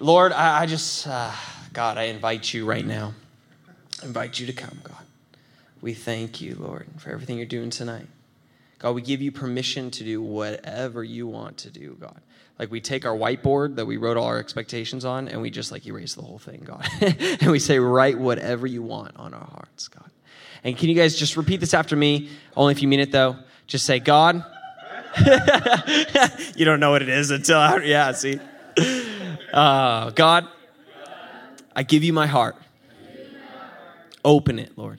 Lord, I, I just, uh, God, I invite you right now. I invite you to come, God. We thank you, Lord, for everything you're doing tonight. God, we give you permission to do whatever you want to do, God. Like we take our whiteboard that we wrote all our expectations on and we just like erase the whole thing, God. and we say, write whatever you want on our hearts, God. And can you guys just repeat this after me? Only if you mean it, though. Just say, God. you don't know what it is until, after, yeah, see? Uh, God, I give you my heart. Open it, Lord.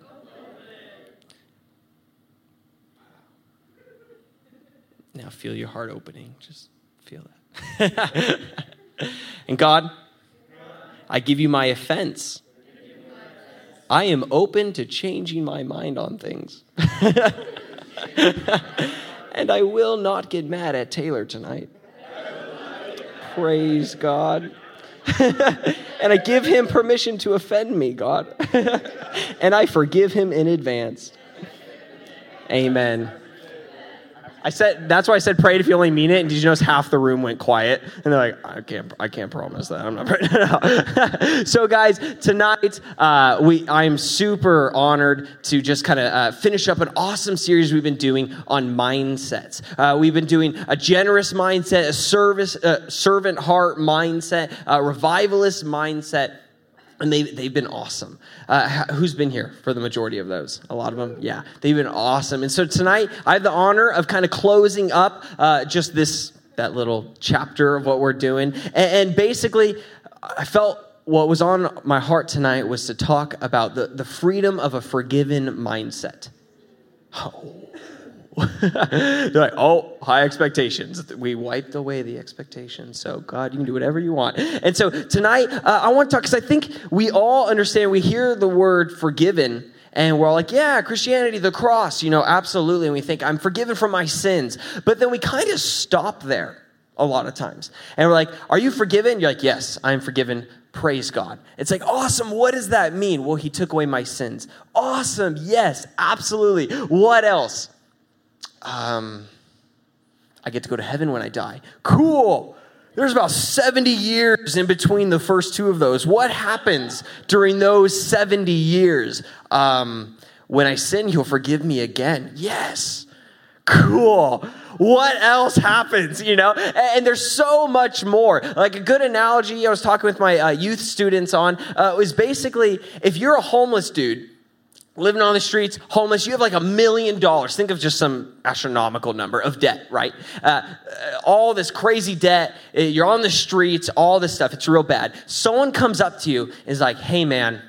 Now feel your heart opening. Just feel that. and God, I give you my offense. I am open to changing my mind on things. and I will not get mad at Taylor tonight. Praise God. and I give him permission to offend me, God. and I forgive him in advance. Amen. I said that's why I said pray if you only mean it. And did you notice half the room went quiet? And they're like, I can't, I can't promise that. I'm not praying. so, guys, tonight uh, we I am super honored to just kind of uh, finish up an awesome series we've been doing on mindsets. Uh, we've been doing a generous mindset, a service, uh, servant heart mindset, a revivalist mindset and they, they've been awesome. Uh, who's been here for the majority of those? A lot of them? Yeah, they've been awesome. And so tonight, I have the honor of kind of closing up uh, just this, that little chapter of what we're doing. And, and basically, I felt what was on my heart tonight was to talk about the, the freedom of a forgiven mindset. Oh. They're like, oh, high expectations. We wiped away the expectations. So, God, you can do whatever you want. And so, tonight, uh, I want to talk because I think we all understand, we hear the word forgiven, and we're all like, yeah, Christianity, the cross, you know, absolutely. And we think, I'm forgiven from my sins. But then we kind of stop there a lot of times. And we're like, are you forgiven? You're like, yes, I'm forgiven. Praise God. It's like, awesome. What does that mean? Well, He took away my sins. Awesome. Yes, absolutely. What else? Um, I get to go to heaven when I die. Cool. There's about 70 years in between the first two of those. What happens during those 70 years? Um, when I sin, he'll forgive me again. Yes. Cool. What else happens? You know, and there's so much more. Like a good analogy I was talking with my uh, youth students on uh, was basically if you're a homeless dude living on the streets, homeless, you have like a million dollars. Think of just some astronomical number of debt, right? Uh, all this crazy debt, uh, you're on the streets, all this stuff, it's real bad. Someone comes up to you and is like, hey man,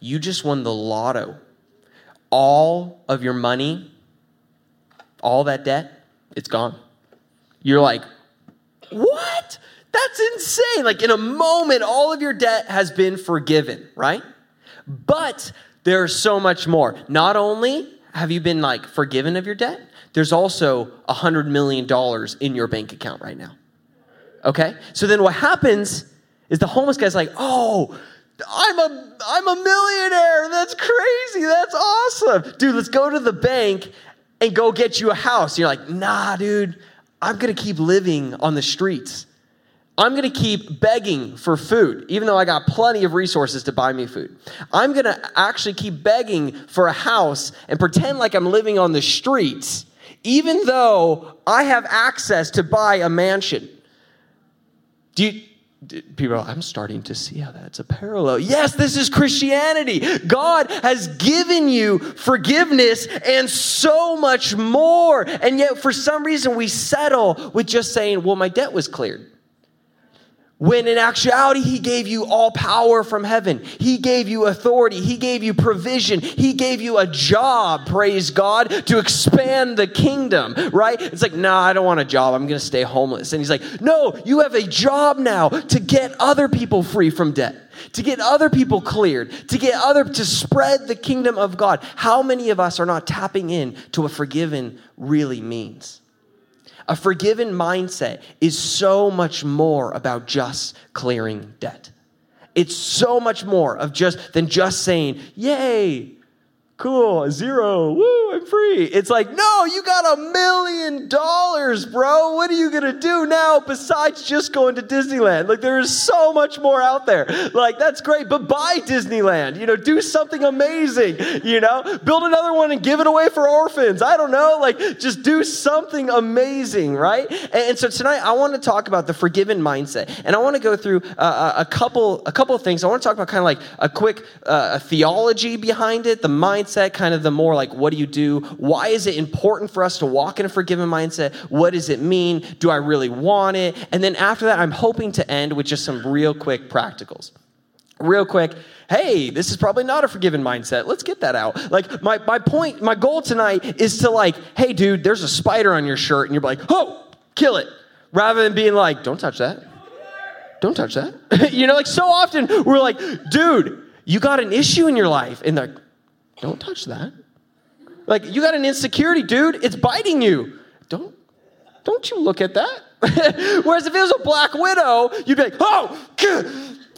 you just won the lotto. All of your money, all that debt, it's gone. You're like, what? That's insane. Like in a moment, all of your debt has been forgiven, right? But there's so much more. Not only have you been like forgiven of your debt, there's also a hundred million dollars in your bank account right now. Okay? So then what happens is the homeless guy's like, oh, I'm a I'm a millionaire. That's crazy. That's awesome. Dude, let's go to the bank and go get you a house. You're like, nah, dude, I'm gonna keep living on the streets. I'm going to keep begging for food, even though I got plenty of resources to buy me food. I'm going to actually keep begging for a house and pretend like I'm living on the streets, even though I have access to buy a mansion. Do you, people are, I'm starting to see how that's a parallel. Yes, this is Christianity. God has given you forgiveness and so much more. And yet, for some reason, we settle with just saying, well, my debt was cleared. When in actuality, He gave you all power from heaven. He gave you authority. He gave you provision. He gave you a job, praise God, to expand the kingdom, right? It's like, nah, I don't want a job. I'm going to stay homeless. And He's like, no, you have a job now to get other people free from debt to get other people cleared, to get other to spread the kingdom of God. How many of us are not tapping in to what forgiven really means? A forgiven mindset is so much more about just clearing debt. It's so much more of just than just saying, "Yay, cool, zero, woo, I'm free. It's like, no, you got a million dollars, bro. What are you going to do now besides just going to Disneyland? Like, there is so much more out there. Like, that's great, but buy Disneyland. You know, do something amazing. You know, build another one and give it away for orphans. I don't know. Like, just do something amazing, right? And, and so tonight, I want to talk about the forgiven mindset. And I want to go through uh, a couple, a couple of things. I want to talk about kind of like a quick uh, theology behind it, the mindset, kind of the more like, what do you do? Why is it important for us to walk in a forgiven mindset? What does it mean? Do I really want it? And then after that, I'm hoping to end with just some real quick practicals. Real quick, hey, this is probably not a forgiven mindset. Let's get that out. Like, my, my point, my goal tonight is to, like, hey, dude, there's a spider on your shirt, and you're like, oh, kill it. Rather than being like, don't touch that. Don't touch that. you know, like, so often we're like, dude, you got an issue in your life. And like, don't touch that. Like, you got an insecurity, dude. It's biting you. Don't, don't you look at that. Whereas if it was a black widow, you'd be like, oh,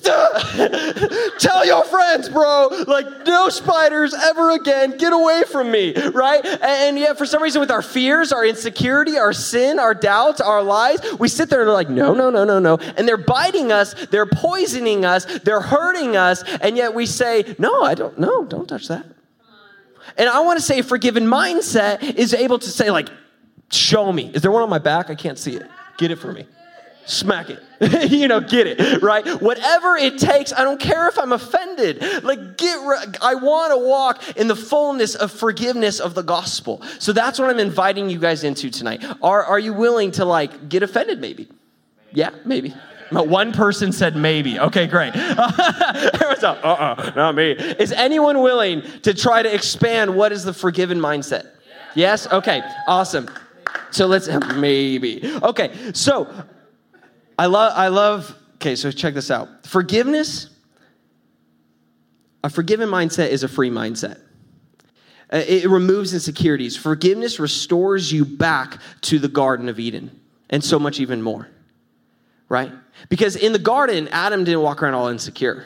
Tell your friends, bro. Like, no spiders ever again. Get away from me, right? And yet, for some reason, with our fears, our insecurity, our sin, our doubts, our lies, we sit there and are like, no, no, no, no, no. And they're biting us, they're poisoning us, they're hurting us. And yet we say, no, I don't, no, don't touch that. And I want to say, forgiven mindset is able to say, like, show me. Is there one on my back? I can't see it. Get it for me. Smack it. you know, get it, right? Whatever it takes, I don't care if I'm offended. Like, get, re- I want to walk in the fullness of forgiveness of the gospel. So that's what I'm inviting you guys into tonight. Are, are you willing to, like, get offended maybe? Yeah, maybe. But one person said maybe. Okay, great. Everyone's like, uh-uh, not me. Is anyone willing to try to expand what is the forgiven mindset? Yes? Okay, awesome. So let's, maybe. Okay, so I love, I love, okay, so check this out. Forgiveness, a forgiven mindset is a free mindset. It removes insecurities. Forgiveness restores you back to the Garden of Eden and so much even more, right? Because in the garden, Adam didn't walk around all insecure.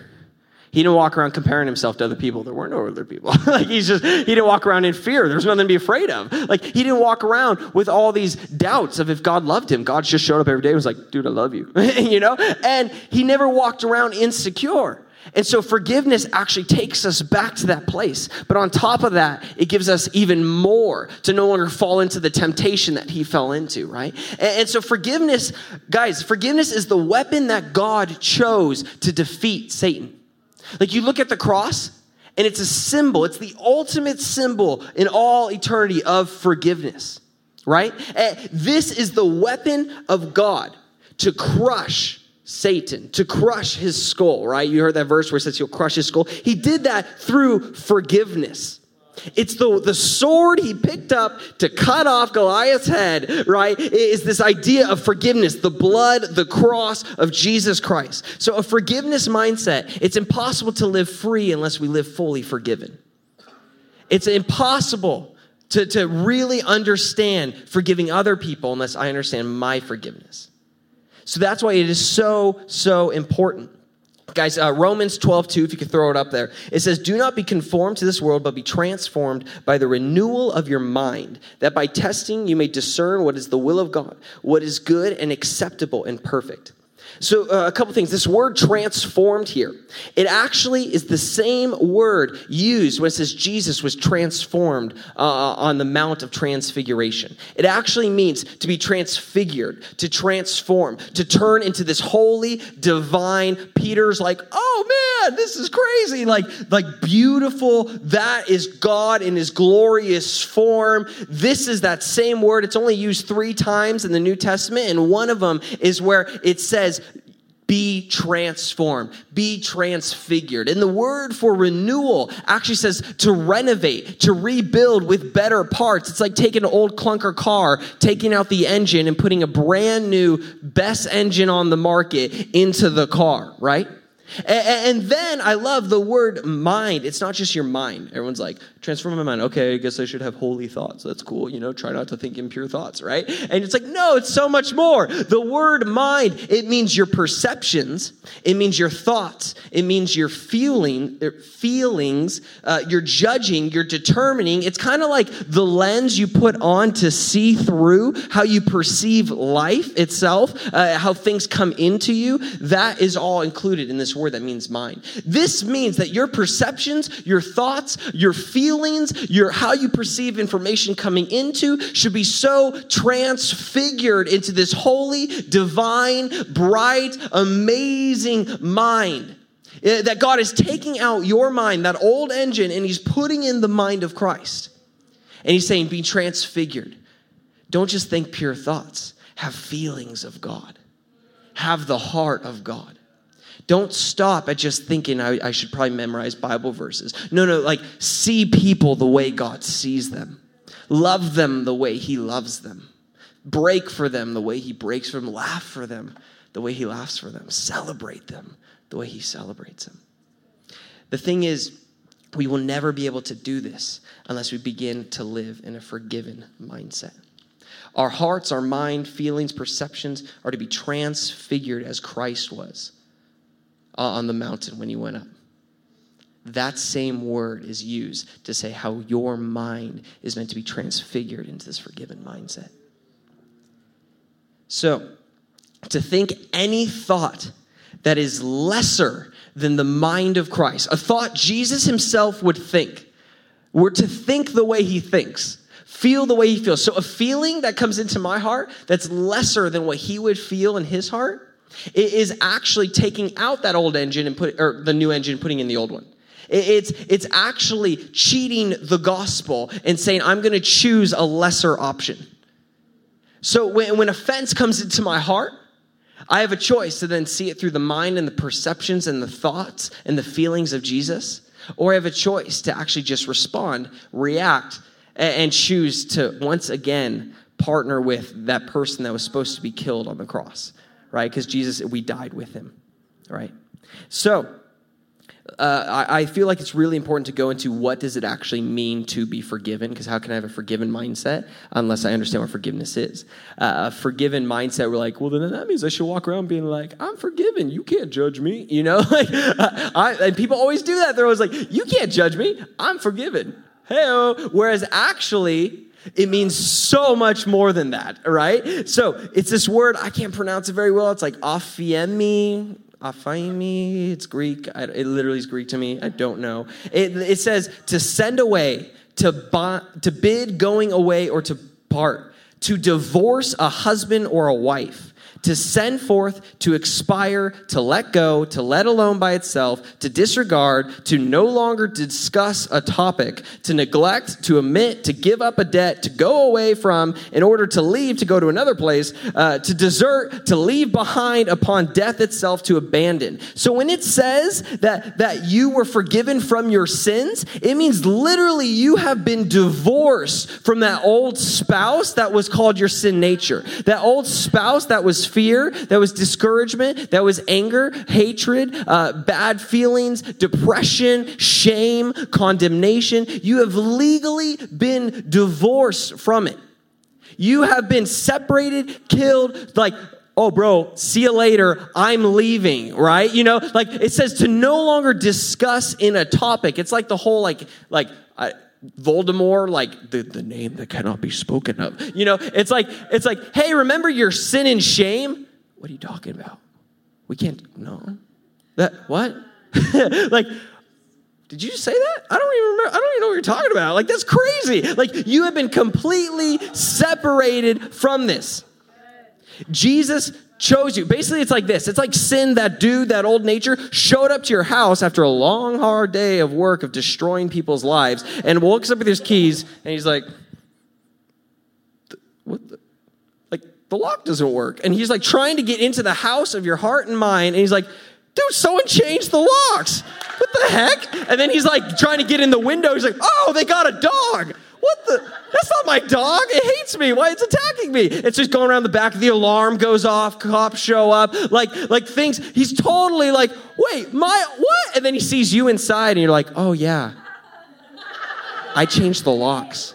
He didn't walk around comparing himself to other people. There weren't no other people. like he's just he didn't walk around in fear. There's nothing to be afraid of. Like he didn't walk around with all these doubts of if God loved him. God just showed up every day and was like, dude, I love you. you know? And he never walked around insecure. And so forgiveness actually takes us back to that place. But on top of that, it gives us even more to no longer fall into the temptation that he fell into, right? And, and, so forgiveness, guys, forgiveness is the weapon that God chose to defeat Satan. Like you look at the cross, and it's a symbol, it's the ultimate symbol in all eternity of forgiveness, right? And this is the weapon of God to crush Satan, to crush his skull, right? You heard that verse where it says he'll crush his skull. He did that through forgiveness. It's the, the sword he picked up to cut off Goliath's head, right? Is this idea of forgiveness, the blood, the cross of Jesus Christ. So, a forgiveness mindset, it's impossible to live free unless we live fully forgiven. It's impossible to, to really understand forgiving other people unless I understand my forgiveness. So, that's why it is so, so important. Guys, uh, Romans 12, 2, if you could throw it up there. It says, Do not be conformed to this world, but be transformed by the renewal of your mind, that by testing you may discern what is the will of God, what is good and acceptable and perfect. So, uh, a couple things. This word transformed here, it actually is the same word used when it says Jesus was transformed uh, on the Mount of Transfiguration. It actually means to be transfigured, to transform, to turn into this holy, divine. Peter's like, oh man, this is crazy. Like, like beautiful. That is God in his glorious form. This is that same word. It's only used three times in the New Testament, and one of them is where it says, be transformed, be transfigured. And the word for renewal actually says to renovate, to rebuild with better parts. It's like taking an old clunker car, taking out the engine and putting a brand new best engine on the market into the car, right? And, then I love the word mind. It's not just your mind. Everyone's like, transform my mind. Okay, I guess I should have holy thoughts. That's cool. You know, try not to think impure thoughts, right? And it's like, no, it's so much more. The word mind, it means your perceptions, it means your thoughts, it means your feeling, er, feelings, uh, you're judging, you're determining. It's kind of like the lens you put on to see through how you perceive life itself, uh, how things come into you. That is all included in this word that means mind. This means that your perceptions, your thoughts, your feelings, your how you perceive information coming into should be so transfigured into this holy, divine, bright, amazing mind. Eh, that God is taking out your mind, that old engine, and He's putting in the mind of Christ. And He's saying, be transfigured. Don't just think pure thoughts, have feelings of God, have the heart of God. Don't stop at just thinking I, I, should probably memorize Bible verses. No, no, like see people the way God sees them, love them the way He loves them, break for them the way He breaks for them, laugh for them the way He laughs for them, celebrate them the way He celebrates them. The thing is, we will never be able to do this unless we begin to live in a forgiven mindset. Our hearts, our mind, feelings, perceptions are to be transfigured as Christ was Uh, on the mountain when he went up. That same word is used to say how your mind is meant to be transfigured into this forgiven mindset. So, to think any thought that is lesser than the mind of Christ, a thought Jesus himself would think, we're to think the way he thinks, feel the way he feels. So, a feeling that comes into my heart that's lesser than what he would feel in his heart it is actually taking out that old engine and put or the new engine putting in the old one. It's, it's actually cheating the gospel and saying, I'm going to choose a lesser option. So when, when offense comes into my heart, I have a choice to then see it through the mind and the perceptions and the thoughts and the feelings of Jesus, or I have a choice to actually just respond, react, and choose to once again partner with that person that was supposed to be killed on the cross right? Because Jesus, we died with him, right? So, uh, I, I, feel like it's really important to go into what does it actually mean to be forgiven? Because how can i have a forgiven mindset unless i understand what forgiveness is? Uh, a forgiven mindset we're like well then that means i should walk around being like i'm forgiven. You can't judge me you know? Like I, and people always do that. They're always like you can't judge me. I'm forgiven. Hey whereas actually it means so much more than that, right? So it's this word, I can't pronounce it very well. It's like aphiemi, aphiemi. It's Greek. I, it literally is Greek to me. I don't know. It, it says to send away, to, buy, to bid going away, or to part, to divorce a husband or a wife to send forth, to expire, to let go, to let alone by itself, to disregard, to no longer discuss a topic, to neglect, to omit, to give up a debt, to go away from, in order to leave, to go to another place, uh, to desert, to leave behind upon death itself, to abandon. So when it says that, that you were forgiven from your sins, it means literally you have been divorced from that old spouse that was called your sin nature, that old spouse that was fear, that was discouragement, that was anger, hatred, uh, bad feelings, depression, shame, condemnation. You have legally been divorced from it. You have been separated, killed, like, oh, bro, see you later. I'm leaving, right? You know, like it says to no longer discuss in a topic. It's like the whole, like, like, I, Voldemort, like the, the name that cannot be spoken of. You know, it's like, it's like, hey, remember your sin and shame? What are you talking about? We can't, no. That, what? like, did you say that? I don't even remember. I don't even know what you're talking about. Like, that's crazy. Like, you have been completely separated from this. Jesus chose you. Basically, it's like this it's like sin, that dude, that old nature, showed up to your house after a long, hard day of work of destroying people's lives and walks up with his keys and he's like, what the? Like, the lock doesn't work. And he's like trying to get into the house of your heart and mind. And he's like, dude, someone changed the locks. What the heck? And then he's like trying to get in the window. He's like, oh, they got a dog. What the? That's not my dog. It hates me. Why it's attacking me? It's just going around the back. The alarm goes off. Cops show up. Like, like things. He's totally like, wait, my what? And then he sees you inside, and you're like, oh yeah, I changed the locks.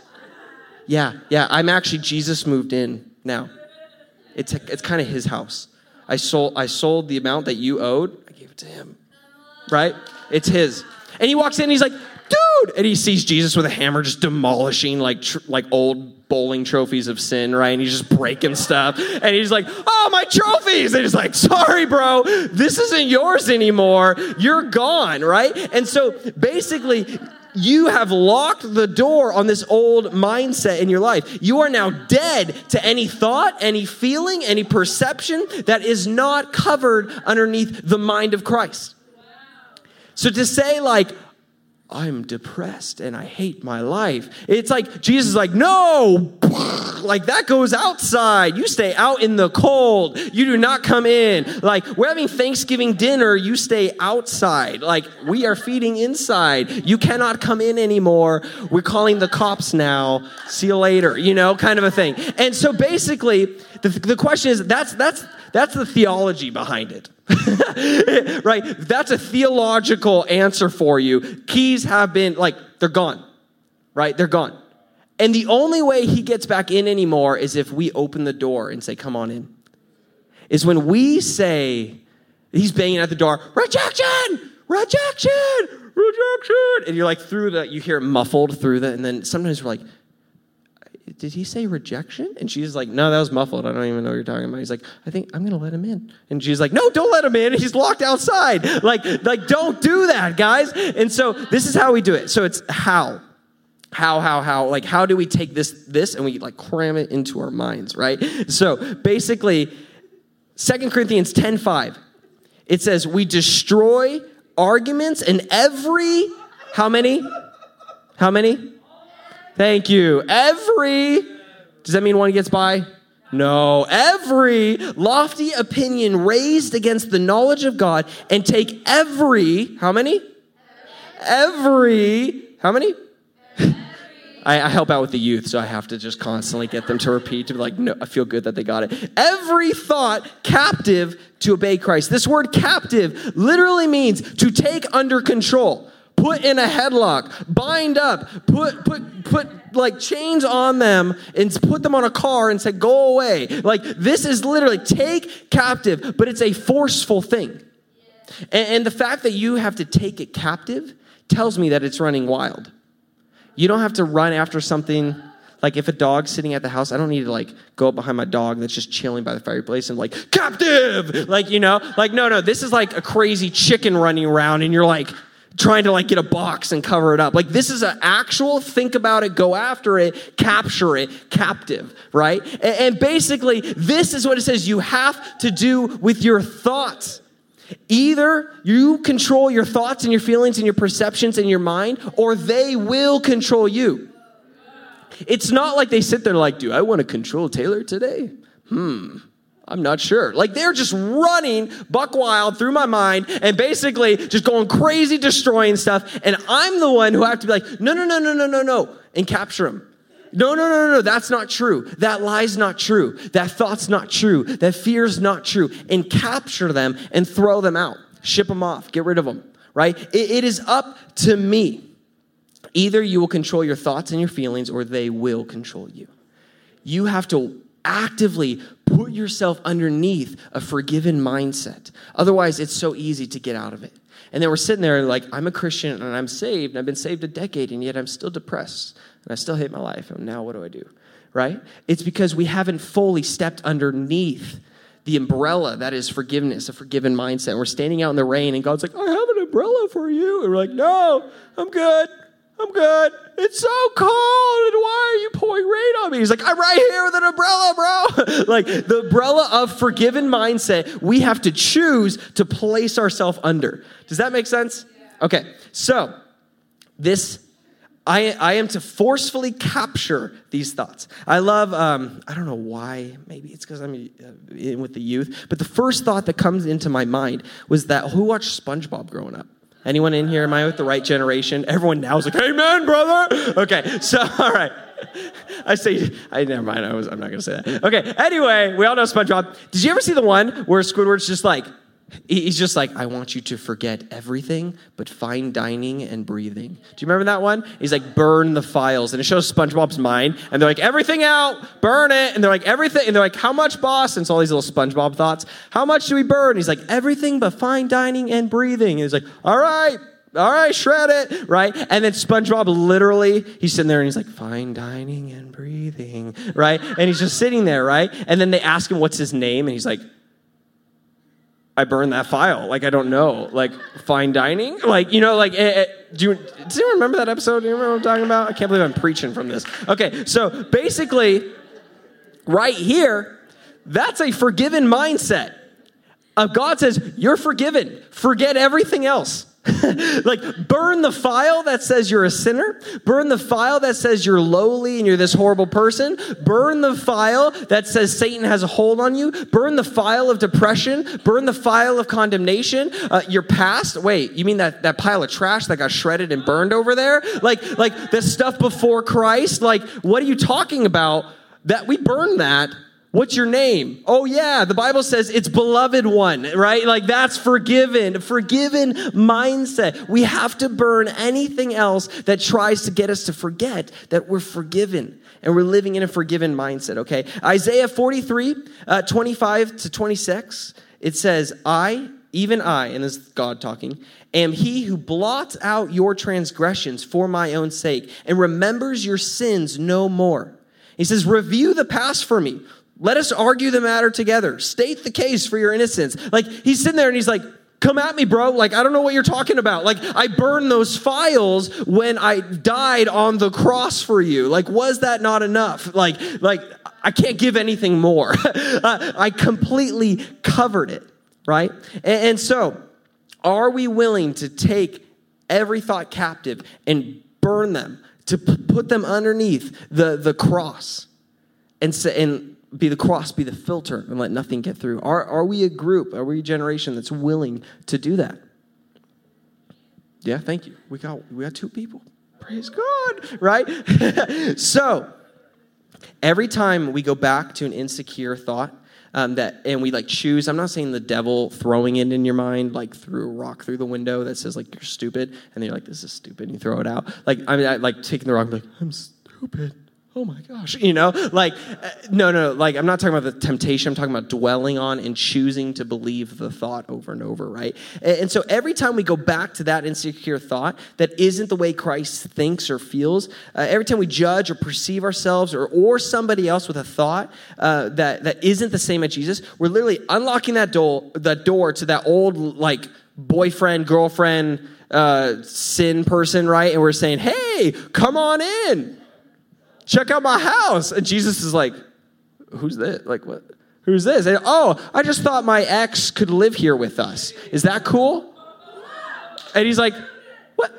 Yeah, yeah. I'm actually Jesus moved in now. It's it's kind of his house. I sold I sold the amount that you owed. I gave it to him. Right? It's his. And he walks in. and He's like, dude, and he sees Jesus with a hammer just demolishing like tr- like old bowling trophies of sin, right? And he's just breaking stuff, and he's like, "Oh, my trophies!" And he's like, "Sorry, bro, this isn't yours anymore. You're gone, right?" And so basically. You have locked the door on this old mindset in your life. You are now dead to any thought, any feeling, any perception that is not covered underneath the mind of Christ. So to say, like, I'm depressed and I hate my life. It's like Jesus is like, no, like that goes outside. You stay out in the cold. You do not come in. Like we're having Thanksgiving dinner. You stay outside. Like we are feeding inside. You cannot come in anymore. We're calling the cops now. See you later. You know, kind of a thing. And so basically, the, the question is that's that's that's the theology behind it. right? That's a theological answer for you. Keys have been, like, they're gone, right? They're gone. And the only way he gets back in anymore is if we open the door and say, come on in. Is when we say, he's banging at the door, rejection, rejection, rejection. And you're like, through the, you hear it muffled through the, and then sometimes we're like, did he say rejection? And she's like, no, that was muffled. I don't even know what you're talking about. He's like, I think I'm going to let him in. And she's like, no, don't let him in. He's locked outside. Like, like, don't do that, guys. And so this is how we do it. So it's how. How, how, how, like, how do we take this, this, and we like cram it into our minds, right? So basically, Second Corinthians 10 5, it says, We destroy arguments and every, how many? How many? Thank you. Every, does that mean one gets by? No, every lofty opinion raised against the knowledge of God and take every, how many? Every, how many? I, I, help out with the youth, so I have to just constantly get them to repeat to be like, no, I feel good that they got it. Every thought captive to obey Christ. This word captive literally means to take under control put in a headlock, bind up, put put put like chains on them and put them on a car and say go away. Like this is literally take captive, but it's a forceful thing. And, and the fact that you have to take it captive tells me that it's running wild. You don't have to run after something like if a dog's sitting at the house, I don't need to like go up behind my dog that's just chilling by the fireplace and like captive, like you know, like no, no. This is like a crazy chicken running around, and you're like, trying to like get a box and cover it up. Like this is an actual think about it, go after it, capture it, captive, right? And, and basically, this is what it says you have to do with your thoughts. Either you control your thoughts and your feelings and your perceptions and your mind, or they will control you. It's not like they sit there like, do I want to control Taylor today? Hmm. I'm not sure. Like they're just running buck wild through my mind and basically just going crazy, destroying stuff. And I'm the one who have to be like, no, no, no, no, no, no, no, and capture them. No, no, no, no, no, that's not true. That lie's not true. That thought's not true. That fear's not true. And capture them and throw them out. Ship them off. Get rid of them, right? it, it is up to me. Either you will control your thoughts and your feelings or they will control you. You have to actively put yourself underneath a forgiven mindset. Otherwise, it's so easy to get out of it. And then we're sitting there like, I'm a Christian and I'm saved, and I've been saved a decade, and yet I'm still depressed, and I still hate my life, and now what do I do? Right? It's because we haven't fully stepped underneath the umbrella that is forgiveness, a forgiven mindset. We're standing out in the rain, and God's like, I have an umbrella for you. And we're like, no, I'm good. I'm good. It's so cold. And why are you pouring rain on me? He's like, I'm right here with an umbrella, bro. like the umbrella of forgiven mindset, we have to choose to place ourselves under. Does that make sense? Okay, so this I, I am to forcefully capture these thoughts. I love, um, I don't know why, maybe it's because I'm uh, in with the youth, but the first thought that comes into my mind was that who watched SpongeBob growing up? Anyone in here? Am I with the right generation? Everyone now is like, Amen, brother. Okay, so all right. I say, I never mind. I was, I'm not gonna say that. Okay. Anyway, we all know SpongeBob. Did you ever see the one where Squidward's just like, He's just like, I want you to forget everything but fine dining and breathing. Do you remember that one? He's like, burn the files. And it shows SpongeBob's mind. And they're like, everything out, burn it. And they're like, everything. And they're like, how much, boss? And it's all these little SpongeBob thoughts. How much do we burn? He's like, everything but fine dining and breathing. And he's like, all right, all right, shred it, right? And then SpongeBob literally, he's sitting there and he's like, fine dining and breathing, right? And he's just sitting there, right? And then they ask him what's his name, and he's like, I burned that file. Like, I don't know. Like, fine dining? Like, you know, like, eh, eh, do you, does anyone remember that episode? Do you remember what I'm talking about? I can't believe I'm preaching from this. Okay, so basically, right here, that's a forgiven mindset. Uh, God says, You're forgiven. Forget everything else. like, burn the file that says you're a sinner. Burn the file that says you're lowly and you're this horrible person. Burn the file that says Satan has a hold on you. Burn the file of depression. Burn the file of condemnation. Uh, your past. Wait, you mean that, that pile of trash that got shredded and burned over there? Like, like the stuff before Christ? Like, what are you talking about? That we burn that What's your name? Oh, yeah, the Bible says it's beloved one, right? Like that's forgiven, forgiven mindset. We have to burn anything else that tries to get us to forget that we're forgiven and we're living in a forgiven mindset, okay? Isaiah 43, uh, 25 to 26, it says, I, even I, and this is God talking, am he who blots out your transgressions for my own sake and remembers your sins no more. He says, Review the past for me. Let us argue the matter together. State the case for your innocence. Like, he's sitting there and he's like, come at me, bro. Like, I don't know what you're talking about. Like, I burned those files when I died on the cross for you. Like, was that not enough? Like, like, I can't give anything more. I completely covered it, right? And, and so, are we willing to take every thought captive and burn them, to p- put them underneath the, the cross and, say, and be the cross, be the filter, and let nothing get through? Are, are we a group, are we a generation that's willing to do that? Yeah, thank you. We got we got two people. Praise God, right? so every time we go back to an insecure thought, um, that and we like choose i'm not saying the devil throwing it in your mind like through a rock through the window that says like you're stupid and then you're like this is stupid and you throw it out like i mean I, like taking the rock like i'm stupid oh my gosh, you know, like, uh, no, no, like, I'm not talking about the temptation. I'm talking about dwelling on and choosing to believe the thought over and over, right? And, so every time we go back to that insecure thought that isn't the way Christ thinks or feels, uh, every time we judge or perceive ourselves or, or somebody else with a thought uh, that, that isn't the same as Jesus, we're literally unlocking that door, that door to that old, like, boyfriend, girlfriend, uh, sin person, right? And we're saying, hey, come on in check out my house. And Jesus is like, who's this? Like, what? Who's this? And, oh, I just thought my ex could live here with us. Is that cool? And he's like, what?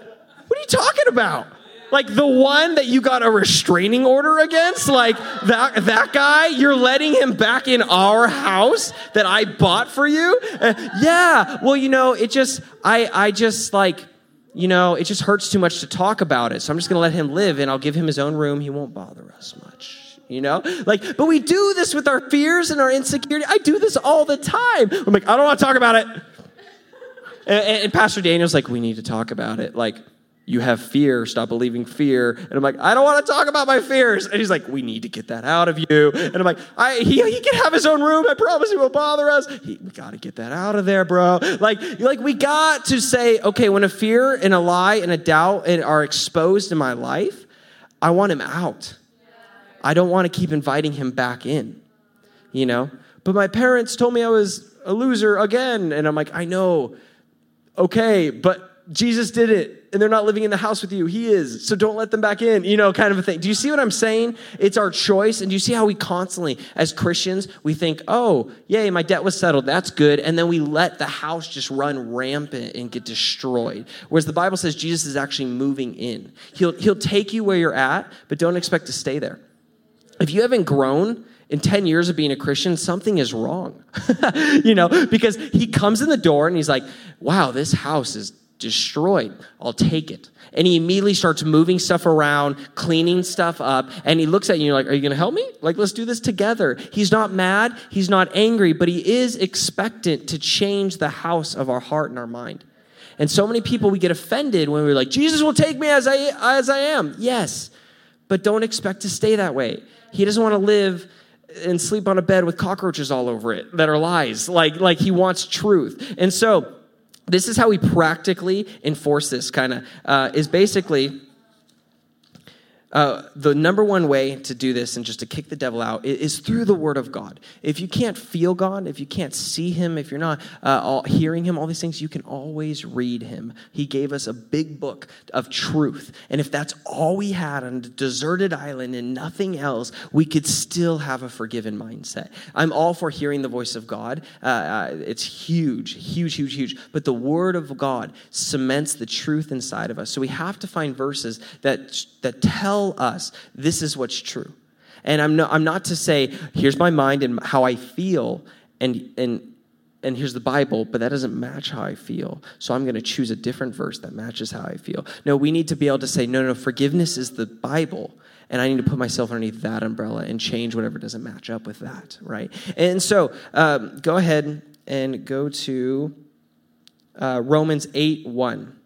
What are you talking about? Like the one that you got a restraining order against? Like that, that guy, you're letting him back in our house that I bought for you? Uh, yeah. Well, you know, it just, I, I just like, you know, it just hurts too much to talk about it. So I'm just going to let him live and I'll give him his own room. He won't bother us much. You know, like, but we do this with our fears and our insecurity. I do this all the time. I'm like, I don't want to talk about it. And, and Pastor Daniel's like, we need to talk about it. Like, you have fear, stop believing fear. And I'm like, I don't want to talk about my fears. And he's like, we need to get that out of you. And I'm like, I, he, he can have his own room. I promise he won't bother us. He, we got to get that out of there, bro. Like, like we got to say, okay, when a fear and a lie and a doubt are exposed in my life, I want him out. I don't want to keep inviting him back in, you know? But my parents told me I was a loser again. And I'm like, I know. Okay, but Jesus did it and they're not living in the house with you. He is. So don't let them back in, you know, kind of a thing. Do you see what I'm saying? It's our choice. And do you see how we constantly, as Christians, we think, oh, yay, my debt was settled. That's good. And then we let the house just run rampant and get destroyed. Whereas the Bible says Jesus is actually moving in. He'll, he'll take you where you're at, but don't expect to stay there. If you haven't grown, in 10 years of being a Christian, something is wrong. you know, because he comes in the door and he's like, wow, this house is destroyed. I'll take it. And he immediately starts moving stuff around, cleaning stuff up, and he looks at you you're like, Are you gonna help me? Like, let's do this together. He's not mad, he's not angry, but he is expectant to change the house of our heart and our mind. And so many people we get offended when we're like, Jesus will take me as I as I am. Yes. But don't expect to stay that way. He doesn't want to live and sleep on a bed with cockroaches all over it that are lies. Like, like he wants truth. And so this is how we practically enforce this kind of uh, is basically uh, the number one way to do this and just to kick the devil out is through the word of god. If you can't feel god if you can't see him if you're not uh, hearing him all these things you can always read him. He gave us a big book of truth. And if that's all we had on a deserted island and nothing else we could still have a forgiven mindset. I'm all for hearing the voice of god. Uh, uh it's huge huge huge huge. But the word of god cements the truth inside of us. So we have to find verses that that tell tell us this is what's true. And I'm, no, I'm not to say, here's my mind and how I feel, and, and, and here's the Bible, but that doesn't match how I feel. So I'm going to choose a different verse that matches how I feel. No, we need to be able to say, no, no, forgiveness is the Bible. And I need to put myself underneath that umbrella and change whatever doesn't match up with that, right? And so um, go ahead and go to uh, Romans 8 1.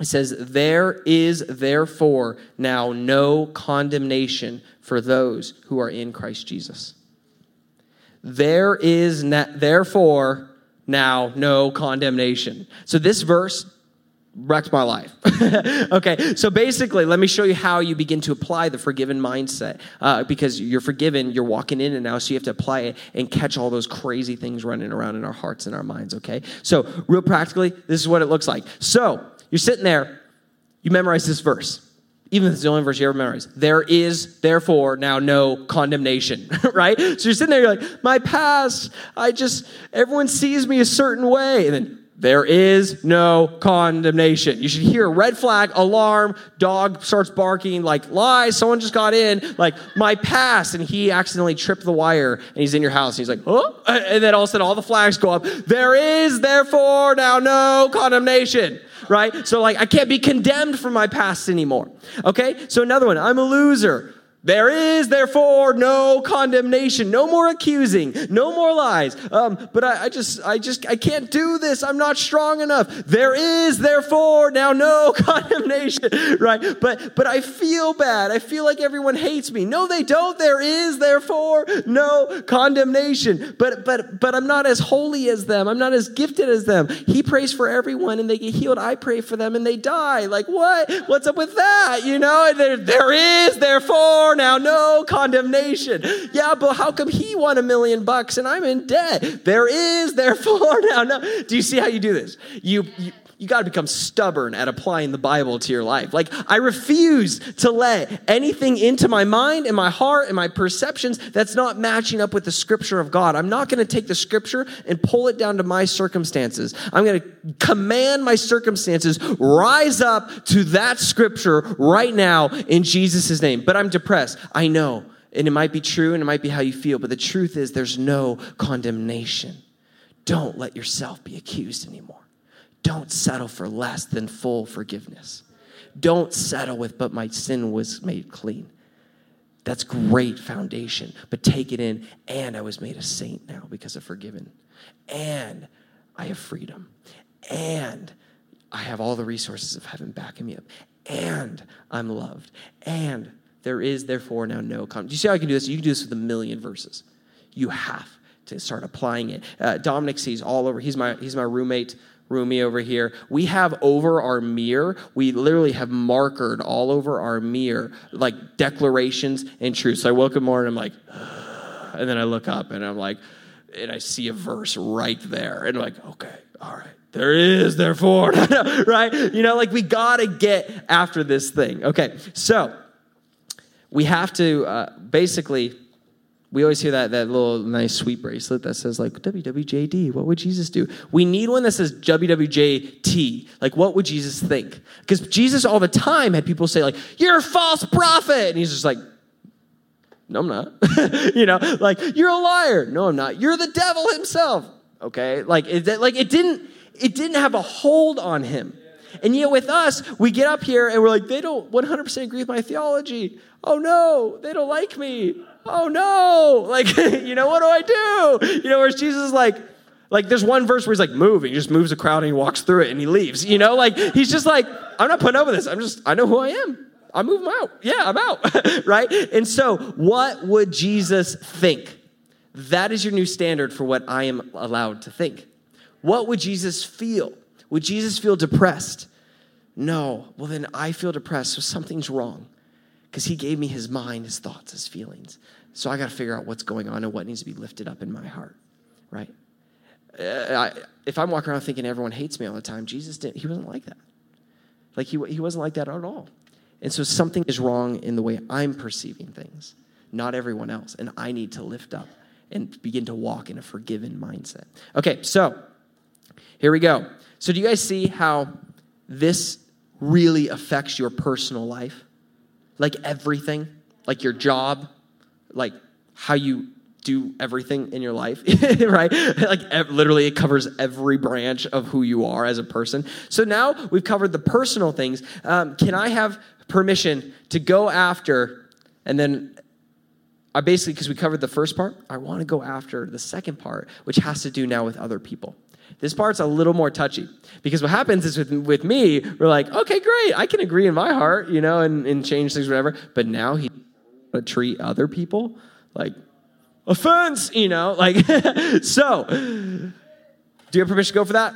It says, There is therefore now no condemnation for those who are in Christ Jesus. There is na- therefore now no condemnation. So this verse wrecked my life. okay, so basically, let me show you how you begin to apply the forgiven mindset. Uh, because you're forgiven, you're walking in and now, so you have to apply it and catch all those crazy things running around in our hearts and our minds. Okay, so real practically, this is what it looks like. So you're sitting there, you memorize this verse. Even if it's the only verse you ever memorize. There is, therefore, now no condemnation, right? So you're sitting there, you're like, my past, I just, everyone sees me a certain way. And then, there is no condemnation. You should hear a red flag, alarm, dog starts barking, like, lies, someone just got in, like, my past, and he accidentally tripped the wire, and he's in your house, and he's like, oh, and then all of a sudden all the flags go up. There is, therefore, now no condemnation right? So, like, I can't be condemned for my past anymore. Okay? So, another one, I'm a loser. There is therefore no condemnation, no more accusing, no more lies. Um, but I, I, just, I just, I can't do this. I'm not strong enough. There is therefore now no condemnation, right? But, but I feel bad. I feel like everyone hates me. No, they don't. There is therefore no condemnation. But, but, but I'm not as holy as them. I'm not as gifted as them. He prays for everyone and they get healed. I pray for them and they die. Like what? What's up with that? You know, there, there is therefore now, no condemnation. Yeah, but how come he won a million bucks and I'm in debt? There is therefore now no. Do you see how you do this? You, you you got to become stubborn at applying the Bible to your life. Like, I refuse to let anything into my mind and my heart and my perceptions that's not matching up with the scripture of God. I'm not going to take the scripture and pull it down to my circumstances. I'm going to command my circumstances rise up to that scripture right now in Jesus' name. But I'm depressed. I know. And it might be true and it might be how you feel, but the truth is there's no condemnation. Don't let yourself be accused anymore. Don't settle for less than full forgiveness. Don't settle with, but my sin was made clean. That's great foundation, but take it in. And I was made a saint now because of forgiven. And I have freedom. And I have all the resources of heaven backing me up. And I'm loved. And there is therefore now no. Do you see how I can do this? You can do this with a million verses. You have to start applying it. Uh, Dominic sees all over. He's my he's my roommate Rumi over here. We have over our mirror, we literally have markered all over our mirror like declarations and truths. So I woke up morning, I'm like, and then I look up and I'm like, and I see a verse right there. And I'm like, okay, all right. There is, therefore, right? You know, like we gotta get after this thing. Okay, so we have to uh, basically we always hear that, that little nice sweet bracelet that says like WWJD, what would Jesus do? We need one that says WWJT, like what would Jesus think? Because Jesus all the time had people say like, you're a false prophet. And he's just like, no, I'm not. you know, like, you're a liar. No, I'm not. You're the devil himself. Okay. Like, it, like it didn't, it didn't have a hold on him. And yet, with us, we get up here and we're like, they don't 100% agree with my theology. Oh no, they don't like me. Oh no. Like, you know, what do I do? You know, whereas Jesus is like, like there's one verse where he's like moving, he just moves a crowd and he walks through it and he leaves. You know, like he's just like, I'm not putting up with this. I'm just, I know who I am. I move him out. Yeah, I'm out. right? And so, what would Jesus think? That is your new standard for what I am allowed to think. What would Jesus feel? Would Jesus feel depressed? No. Well, then I feel depressed, so something's wrong because he gave me his mind, his thoughts, his feelings. So I got to figure out what's going on and what needs to be lifted up in my heart, right? Uh, I, if I'm walking around thinking everyone hates me all the time, Jesus didn't. He wasn't like that. Like he, he wasn't like that at all. And so something is wrong in the way I'm perceiving things, not everyone else. And I need to lift up and begin to walk in a forgiven mindset. Okay, so here we go. So, do you guys see how this really affects your personal life? Like everything, like your job, like how you do everything in your life, right? Like literally, it covers every branch of who you are as a person. So now we've covered the personal things. Um, can I have permission to go after, and then I basically, because we covered the first part, I want to go after the second part, which has to do now with other people. This part's a little more touchy because what happens is with, with me, we're like, okay, great, I can agree in my heart, you know, and, and change things, whatever. But now he but treat other people like offense, you know, like so. Do you have permission to go for that?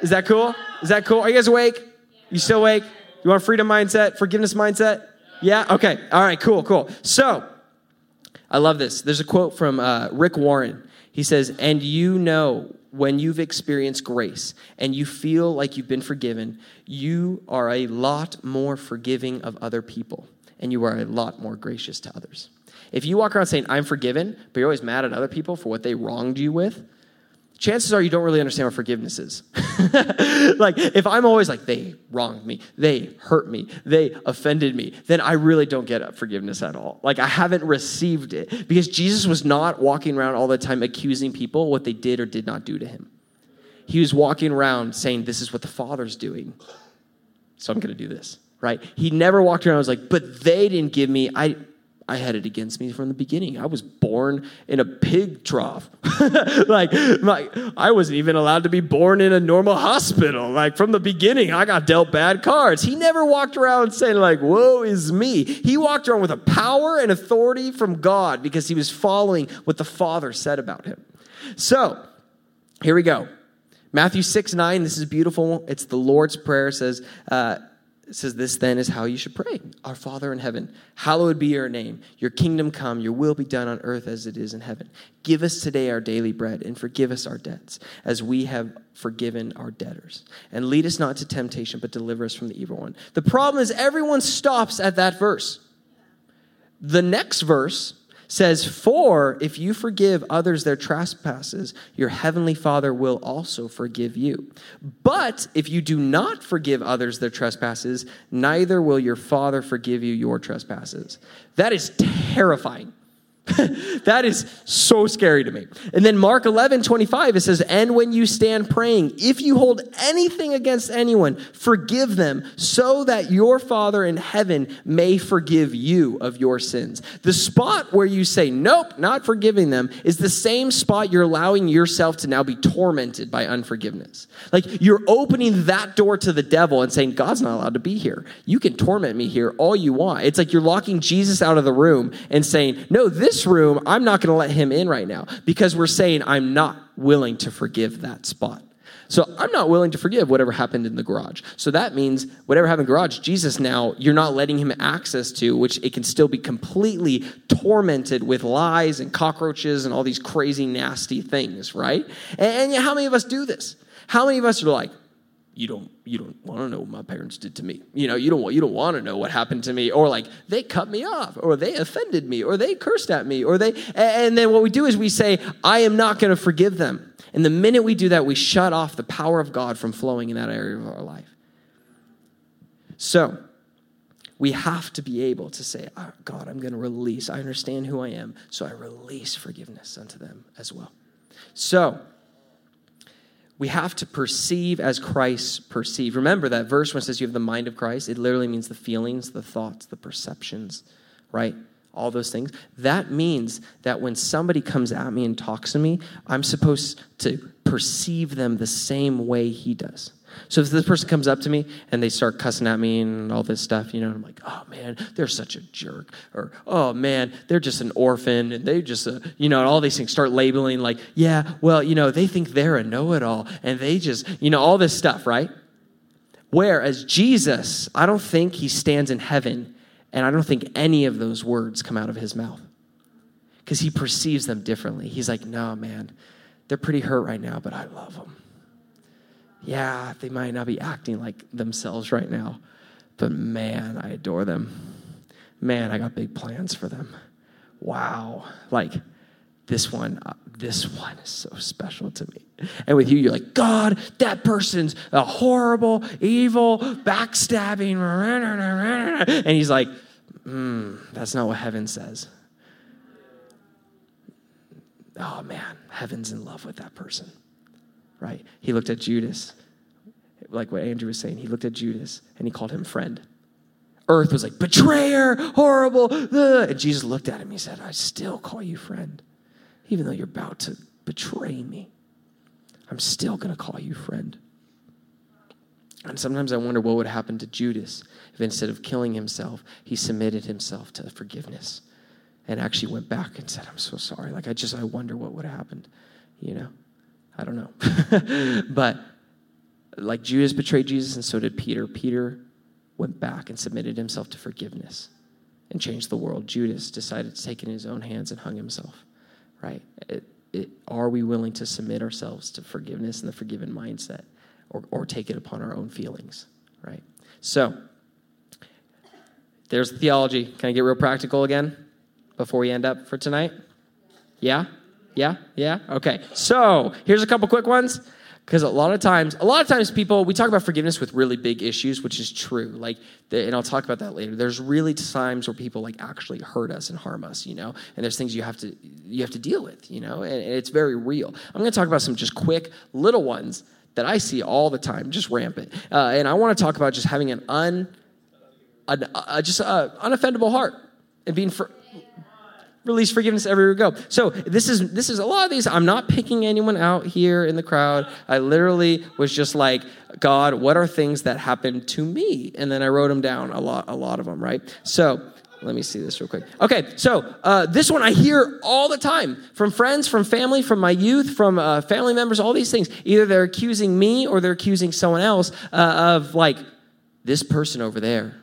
Is that cool? Is that cool? Are you guys awake? You still awake? You want a freedom mindset, forgiveness mindset? Yeah? Okay. All right, cool, cool. So, I love this. There's a quote from uh, Rick Warren. He says, And you know when you've experienced grace and you feel like you've been forgiven, you are a lot more forgiving of other people and you are a lot more gracious to others. If you walk around saying, I'm forgiven, but you're always mad at other people for what they wronged you with, chances are you don't really understand what forgiveness is. like, if I'm always like, they wronged me, they hurt me, they offended me, then I really don't get forgiveness at all. Like, I haven't received it because Jesus was not walking around all the time accusing people what they did or did not do to him. He was walking around saying, This is what the Father's doing, so I'm going to do this, right? He never walked around and was like, But they didn't give me, I, I had it against me from the beginning. I was born in a pig trough. like, my, I wasn't even allowed to be born in a normal hospital. Like, from the beginning, I got dealt bad cards. He never walked around saying, like, woe is me. He walked around with a power and authority from God because he was following what the Father said about him. So, here we go. Matthew 6 9, this is beautiful. It's the Lord's Prayer. Says, uh, says, This then is how you should pray Our Father in heaven, hallowed be your name. Your kingdom come, your will be done on earth as it is in heaven. Give us today our daily bread and forgive us our debts as we have forgiven our debtors. And lead us not to temptation, but deliver us from the evil one. The problem is, everyone stops at that verse. The next verse says, For if you forgive others their trespasses, your heavenly Father will also forgive you. But if you do not forgive others their trespasses, neither will your Father forgive you your trespasses. That is terrifying. that is so scary to me. And then Mark 11, 25, it says, And when you stand praying, if you hold anything against anyone, forgive them, so that your Father in heaven may forgive you of your sins. The spot where you say, Nope, not forgiving them, is the same spot you're allowing yourself to now be tormented by unforgiveness. Like you're opening that door to the devil and saying, God's not allowed to be here. You can torment me here all you want. It's like you're locking Jesus out of the room and saying, No, this this room, I'm not going to let him in right now because we're saying I'm not willing to forgive that spot. So I'm not willing to forgive whatever happened in the garage. So that means whatever happened in the garage, Jesus now, you're not letting him access to, which it can still be completely tormented with lies and cockroaches and all these crazy, nasty things, right? And, and how many of us do this? How many of us are like, you don't you don't want to know what my parents did to me. You know you don't want you don't want to know what happened to me. Or like they cut me off or they offended me or they cursed at me or they and then what we do is we say i am not going to forgive them. And the minute we do that we shut off the power of god from flowing in that area of our life. So we have to be able to say oh, god i'm going to release i understand who i am so i release forgiveness unto them as well. So we have to perceive as Christ perceived. Remember that verse when it says you have the mind of Christ, it literally means the feelings, the thoughts, the perceptions, right? All those things. That means that when somebody comes at me and talks to me, I'm supposed to perceive them the same way he does. So if this person comes up to me and they start cussing at me and all this stuff, you know, I'm like, oh man, they're such a jerk. Or, oh man, they're just an orphan and they just, uh, you know, and all these things start labeling like, yeah, well, you know, they think they're a know it all and they just, you know, all this stuff, right? Whereas Jesus, I don't think he stands in heaven and I don't think any of those words come out of his mouth because he perceives them differently. He's like, no, man, they're pretty hurt right now, but I love them yeah, they might not be acting like themselves right now, but man, I adore them. Man, I got big plans for them. Wow. Like this one, uh, this one is so special to me. And with you, you're like, God, that person's a horrible, evil, backstabbing. And he's like, mm, that's not what heaven says. Oh man, heaven's in love with that person right? He looked at Judas, like what Andrew was saying. He looked at Judas and he called him friend. Earth was like, betrayer, horrible. Ugh. And Jesus looked at him. He said, I still call you friend. Even though you're about to betray me, I'm still going to call you friend. And sometimes I wonder what would happen to Judas if instead of killing himself, he submitted himself to forgiveness and actually went back and said, I'm so sorry. Like, I just, I wonder what would have happened, you know? I don't know. but like Judas betrayed Jesus, and so did Peter. Peter went back and submitted himself to forgiveness and changed the world. Judas decided to take it in his own hands and hung himself, right? It, it, are we willing to submit ourselves to forgiveness and the forgiven mindset or, or take it upon our own feelings, right? So, there's the theology. Can I get real practical again before we end up for tonight? Yeah? Yeah? Yeah? Okay. So here's a couple quick ones. Because a lot of times, a lot of times people, we talk about forgiveness with really big issues, which is true. Like, and I'll talk about that later. There's really times where people like actually hurt us and harm us, you know. And there's things you have to you have to deal with, you know. And, and it's very real. I'm going to talk about some just quick little ones that I see all the time, just rampant. Uh, and I want to talk about just having an un, an, uh, just a unoffendable heart and being for, release forgiveness everywhere we go. So this is this is a lot of these. I'm not picking anyone out here in the crowd. I literally was just like, God, what are things that happened to me? And then I wrote them down. A lot, a lot of them, right? So. Let me see this real quick. Okay, so uh, this one I hear all the time from friends, from family, from my youth, from uh, family members, all these things. Either they're accusing me or they're accusing someone else uh, of, like, this person over there,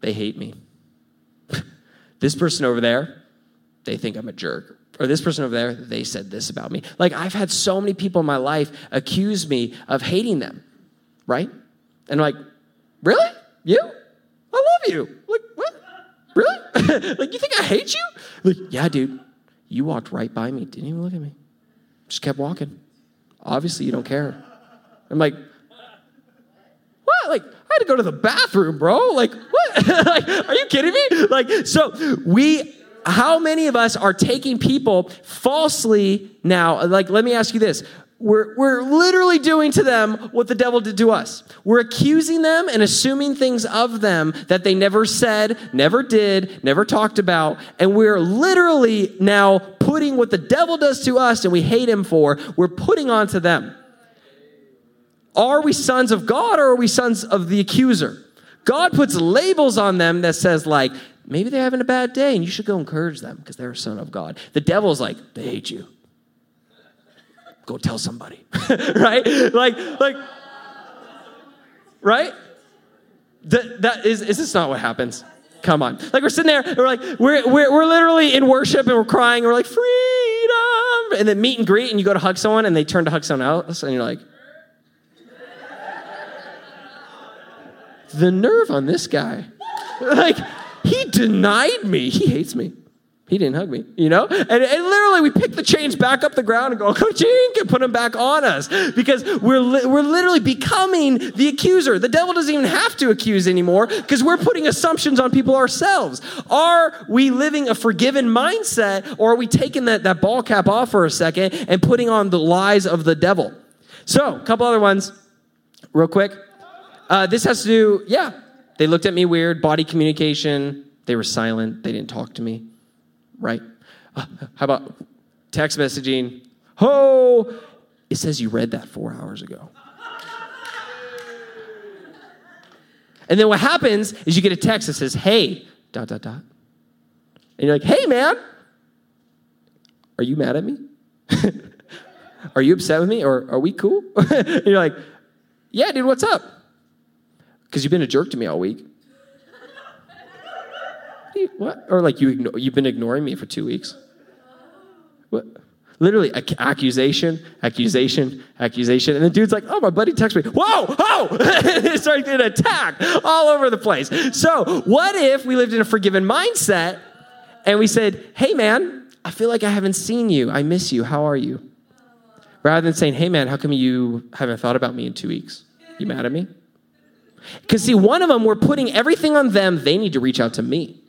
they hate me. This person over there, they think I'm a jerk. Or this person over there, they said this about me. Like, I've had so many people in my life accuse me of hating them, right? And I'm like, really? You? I love you. Like, what? Really? like, you think I hate you? Like, yeah, dude. You walked right by me, didn't even look at me. Just kept walking. Obviously, you don't care. I'm like, what? Like, had to go to the bathroom, bro. Like, what? like, are you kidding me? Like, so we, how many of us are taking people falsely now? Like, let me ask you this. We're, we're literally doing to them what the devil did to us. We're accusing them and assuming things of them that they never said, never did, never talked about. And we're literally now putting what the devil does to us and we hate him for, we're putting onto them. Are we sons of God or are we sons of the accuser? God puts labels on them that says, like, maybe they're having a bad day and you should go encourage them because they're a son of God. The devil's like, they hate you. Go tell somebody. right? Like, like, right? That, that is, is this not what happens? Come on. Like we're sitting there, we're like, we're, we're, we're literally in worship and we're crying, and we're like, freedom. And then meet and greet, and you go to hug someone, and they turn to hug someone else, and you're like, the nerve on this guy. like, he denied me. He hates me. He didn't hug me, you know? And, and, literally, we pick the chains back up the ground and go, chink, and put them back on us because we're, li- we're literally becoming the accuser. The devil doesn't even have to accuse anymore because we're putting assumptions on people ourselves. Are we living a forgiven mindset or are we taking that, that ball cap off for a second and putting on the lies of the devil? So, a couple other ones, real quick. Uh, this has to do, yeah, they looked at me weird, body communication, they were silent, they didn't talk to me, right? Uh, how about text messaging? Oh, it says you read that four hours ago. And then what happens is you get a text that says, hey, dot, dot, dot. And you're like, hey, man, are you mad at me? are you upset with me? Or are we cool? you're like, yeah, dude, what's up? Because you've been a jerk to me all week. What? Or like you igno- you've been ignoring me for two weeks. What? Literally, accusation, accusation, accusation. And the dude's like, oh, my buddy texted me. Whoa, oh! it's starting an attack all over the place. So, what if we lived in a forgiven mindset and we said, hey, man, I feel like I haven't seen you. I miss you. How are you? Rather than saying, hey, man, how come you haven't thought about me in two weeks? You mad at me? Because, see, one of them, we're putting everything on them. They need to reach out to me.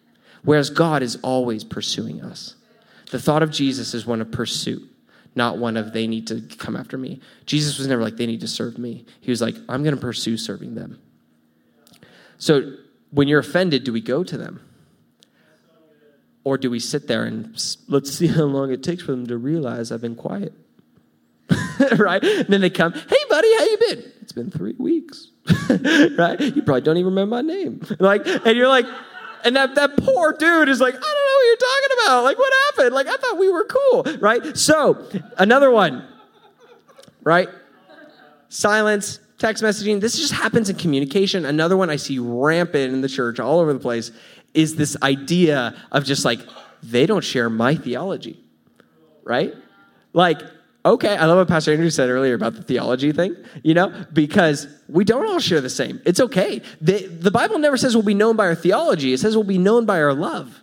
Whereas God is always pursuing us. The thought of Jesus is one of pursuit, not one of they need to come after me. Jesus was never like, they need to serve me. He was like, I'm going to pursue serving them. So when you're offended, do we go to them? Or do we sit there and let's see how long it takes for them to realize I've been quiet? right? And then they come, hey, buddy, how you been? It's been three weeks. right? You probably don't even remember my name. Like, and you're like, and that, that poor dude is like, I don't know what you're talking about. Like, what happened? Like, I thought we were cool, right? So, another one, right? Silence, text messaging. This just happens in communication. Another one I see rampant in the church all over the place is this idea of just like, they don't share my theology, right? Like, okay, I love what Pastor Andrew said earlier about the theology thing, you know, because we don't all share the same. It's okay. The, the Bible never says we'll be known by our theology, it says we'll be known by our love.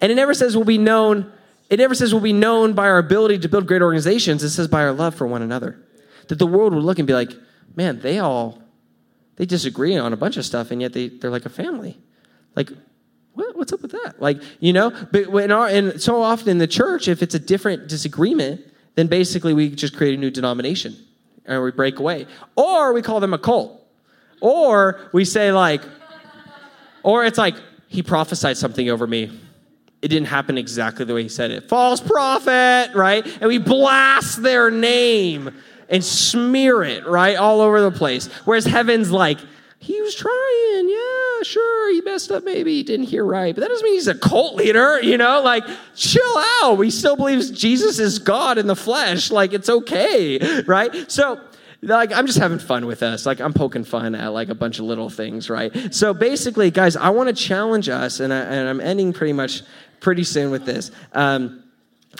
And it never says we'll be known, it never says we'll be known by our ability to build great organizations. It says by our love for one another. That the world would look and be like, man, they all, they disagree on a bunch of stuff, and yet they, they're like a family. Like, what, what's up with that? Like, you know, but when our, and so often in the church, if it's a different disagreement, then basically we just create a new denomination and we break away. Or we call them a cult. Or we say, like, or it's like, he prophesied something over me. It didn't happen exactly the way he said it. False prophet, right? And we blast their name and smear it, right? All over the place. Whereas heaven's like, he was trying, yeah, sure, he messed up, maybe he didn't hear right, but that doesn't mean he's a cult leader, you know? Like, chill out. We still believes Jesus is God in the flesh. Like, it's okay, right? So, like i'm just having fun with us like i'm poking fun at like a bunch of little things right so basically guys i want to challenge us and, I, and i'm ending pretty much pretty soon with this um,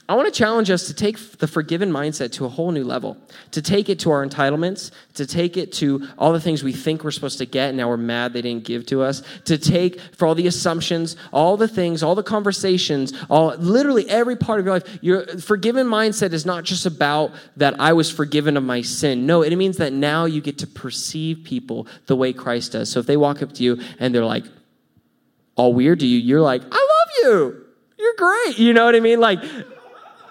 I want to challenge us to take the forgiven mindset to a whole new level, to take it to our entitlements, to take it to all the things we think we're supposed to get, and now we're mad they didn't give to us, to take for all the assumptions, all the things, all the conversations, all literally every part of your life. Your forgiven mindset is not just about that I was forgiven of my sin. No, it means that now you get to perceive people the way Christ does. So if they walk up to you and they're like, all weird to you, you're like, I love you. You're great. You know what I mean? Like,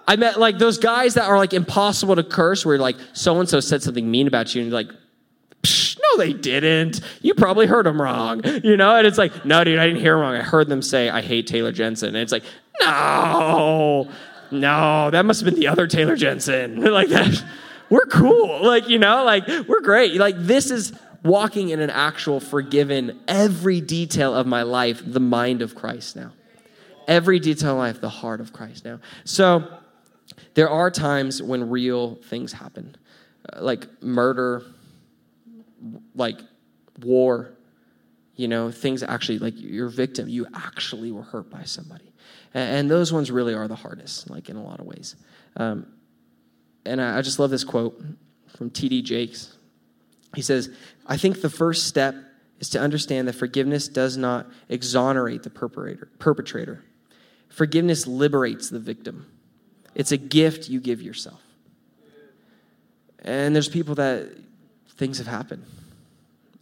I met like those guys that are like impossible to curse, where like so and so said something mean about you, and you're like, no, they didn't. You probably heard them wrong, you know? And it's like, no, dude, I didn't hear wrong. I heard them say, I hate Taylor Jensen. And it's like, no, no, that must have been the other Taylor Jensen. like that, we're cool. Like, you know, like we're great. Like, this is walking in an actual forgiven, every detail of my life, the mind of Christ now. Every detail of life, the heart of Christ now. So, there are times when real things happen, uh, like murder, like war, you know, things actually, like your victim, you actually were hurt by somebody. And, those ones really are the hardest, like in a lot of ways. Um, and I, I just love this quote from T.D. Jakes. He says, I think the first step is to understand that forgiveness does not exonerate the perpetrator. perpetrator. Forgiveness liberates the victim. It's a gift you give yourself. And there's people that things have happened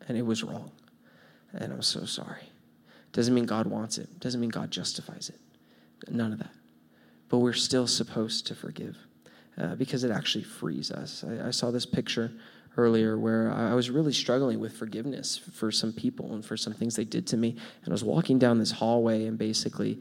and it was wrong. And I'm so sorry. Doesn't mean God wants it, doesn't mean God justifies it. None of that. But we're still supposed to forgive. uh, because it actually frees us. I, I saw this picture earlier where I was really struggling with forgiveness for some people and for some things they did to me. And I was walking down this hallway, and basically,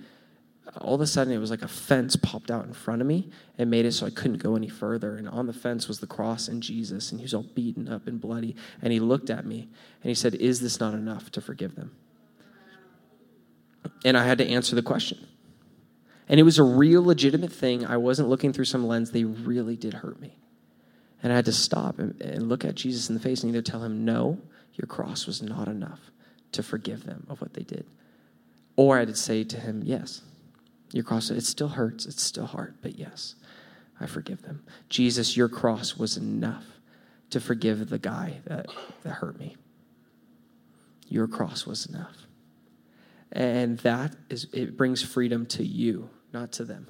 all of a sudden, it was like a fence popped out in front of me and made it so I couldn't go any further. And on the fence was the cross and Jesus, and he was all beaten up and bloody. And he looked at me and he said, Is this not enough to forgive them? And I had to answer the question. And it was a real legitimate thing. I wasn't looking through some lens. They really did hurt me. And I had to stop and, and look at Jesus in the face and either tell him, No, your cross was not enough to forgive them of what they did. Or I had to say to him, Yes, your cross, it still hurts, it's still hard, but yes, I forgive them. Jesus, your cross was enough to forgive the guy that, that hurt me. Your cross was enough. And that is, it brings freedom to you, not to them.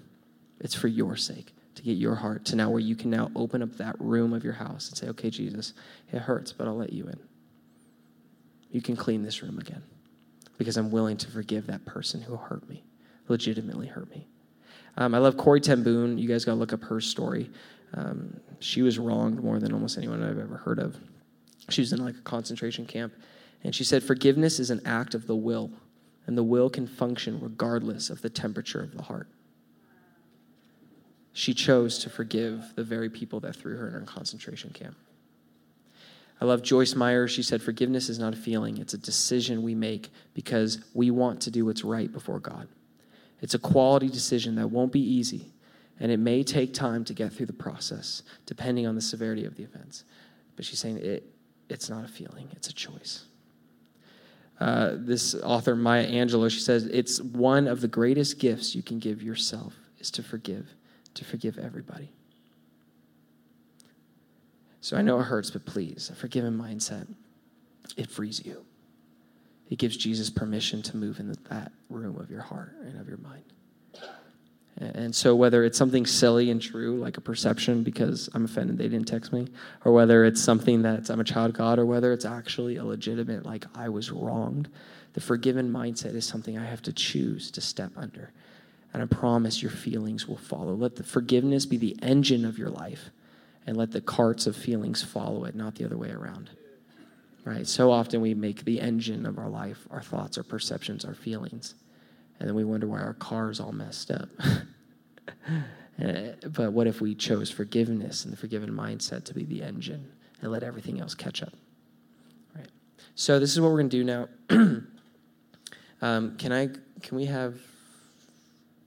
It's for your sake to get your heart to now where you can now open up that room of your house and say, okay, Jesus, it hurts, but I'll let you in. You can clean this room again because I'm willing to forgive that person who hurt me, legitimately hurt me. Um, I love Corrie ten Boom. You guys got to look up her story. Um, she was wronged more than almost anyone I've ever heard of. She was in like a concentration camp, and she said, Forgiveness is an act of the will, and the will can function regardless of the temperature of the heart she chose to forgive the very people that threw her in her concentration camp. I love Joyce Meyer. She said, Forgiveness is not a feeling, it's a decision we make because we want to do what's right before God. It's a quality decision that won't be easy, and it may take time to get through the process, depending on the severity of the offense. But she's saying it, it's not a feeling, it's a choice. Uh, this author, Maya Angelou, she says, It's one of the greatest gifts you can give yourself is to forgive to forgive everybody. So I know it hurts, but please, a forgiven mindset, it frees you. It gives Jesus permission to move in that room of your heart and of your mind. And so, whether it's something silly and true, like a perception because I'm offended they didn't text me, or whether it's something that I'm a child God, or whether it's actually a legitimate, like I was wronged, the forgiven mindset is something I have to choose to step under and I promise your feelings will follow. Let the forgiveness be the engine of your life, and let the carts of feelings follow it, not the other way around. Right? So often we make the engine of our life our thoughts, our perceptions, our feelings. And then we wonder why our car's all messed up. Eh, but what if we chose forgiveness and the forgiven mindset to be the engine and let everything else catch up? Right. So this is what we're going to do now. um, can I? Can we have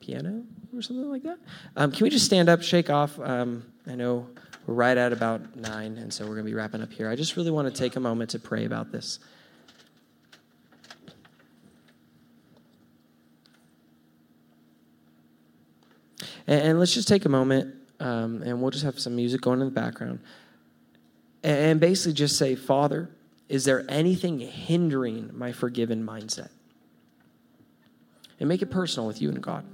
piano or something like that. Um, can we just stand up, shake off? Um, I know we're right at about nine, and so we're going to be wrapping up here. I just really want to take a moment to pray about this. And, and let's just take a moment, um, and we'll just have some music going in the background. And, and basically just say, Father, is there anything hindering my forgiven mindset? And make it personal with you and God.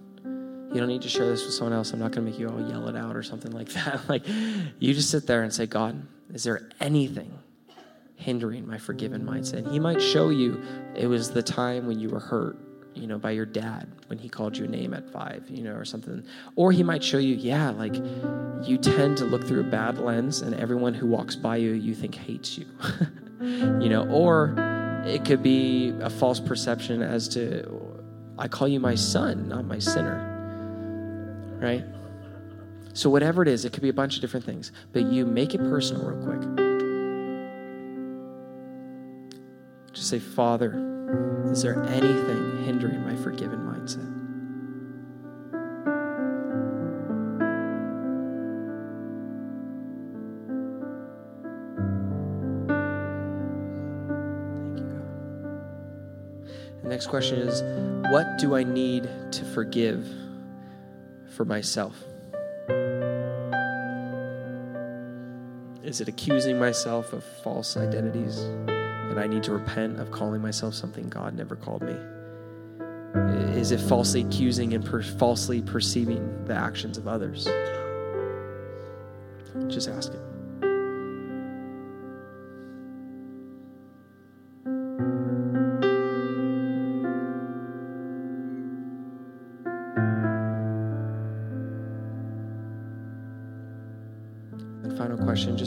You don't need to share this with someone else. I'm not going to make you all yell it out or something like that. like, you just sit there and say, God, is there anything hindering my forgiven mindset? And he might show you it was the time when you were hurt, you know, by your dad when he called you a name at five, you know, or something. Or he might show you, yeah, like you tend to look through a bad lens and everyone who walks by you, you think hates you, you know, or it could be a false perception as to, I call you my son, not my sinner right? So, whatever it is, it could be a bunch of different things, but you make it personal real quick. Just say, Father, is there anything hindering my forgiven mindset? Thank you, God. The next question is What do I need to forgive? For myself? Is it accusing myself of false identities and I need to repent of calling myself something God never called me? Is it falsely accusing and per- falsely perceiving the actions of others? Just ask it.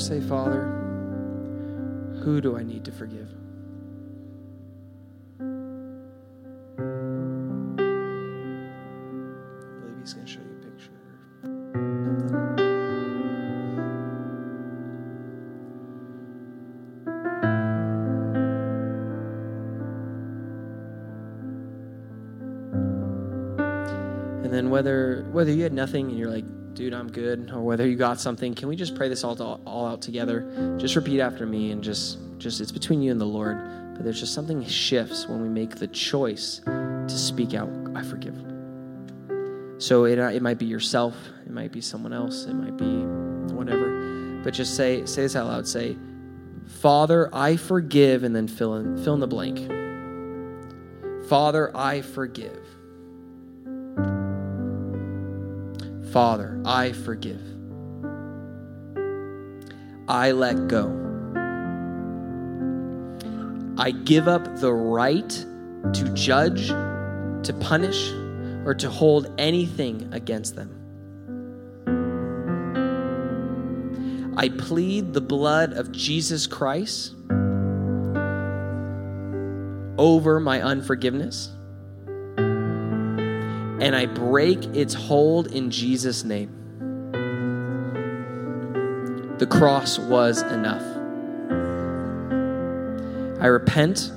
Just say, Father, who do I need to forgive? I believe he's going to show you a picture. And then whether whether you had nothing and you're like, dude, I'm good, or whether you got something, can we just pray this all to, all out together? Just repeat after me and just just it's between you and the Lord. But there's just something shifts when we make the choice to speak out, I forgive. So it, uh, it might be yourself, it might be someone else, it might be whatever. But just say say this out loud. Say, Father, I forgive, and then fill in fill in the blank. Father, I forgive. Father, I forgive. I let go. I give up the right to judge, to punish, or to hold anything against them. I plead the blood of Jesus Christ over my unforgiveness and I break its hold in Jesus' name. The cross was enough. I repent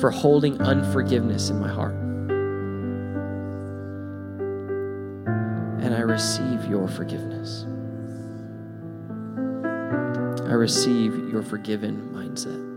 for holding unforgiveness in my heart. And I receive your forgiveness. I receive your forgiven mindset.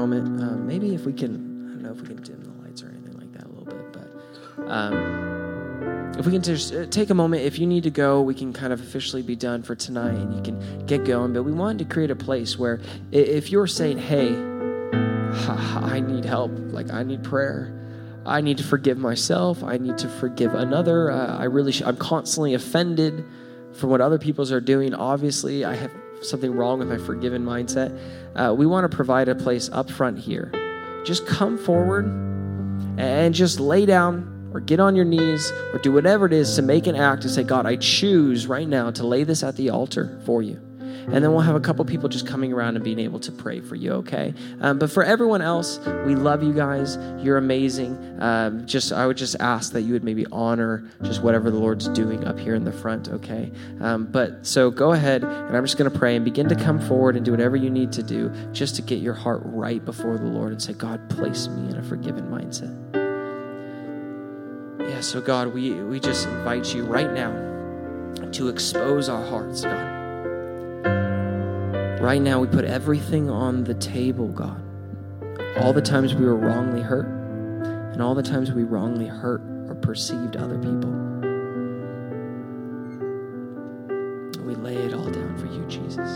Moment. Um, maybe if we can, I don't know if we can dim the lights or anything like that a little bit, but um, if we can just uh, take a moment, if you need to go, we can kind of officially be done for tonight and you can get going. But we wanted to create a place where if you're saying, hey, I need help, like I need prayer. I need to forgive myself. I need to forgive another. Uh, I really, sh- I'm constantly offended for what other people's are doing. Obviously, I have something wrong with my forgiven mindset. Uh, we want to provide a place up front here. Just come forward and just lay down or get on your knees or do whatever it is to make an act to say, God, I choose right now to lay this at the altar for you. And then we'll have a couple people just coming around and being able to pray for you, okay? Um, but for everyone else, we love you guys. You're amazing. Um, just I would just ask that you would maybe honor just whatever the Lord's doing up here in the front, okay? Um, but so go ahead, and I'm just going to pray and begin to come forward and do whatever you need to do just to get your heart right before the Lord and say, God, place me in a forgiven mindset. Yeah, so God, we, we just invite you right now to expose our hearts, God. Right now, we put everything on the table, God. All the times we were wrongly hurt, and all the times we wrongly hurt or perceived other people. We lay it all down for you, Jesus.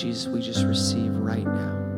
Jesus, we just receive right now.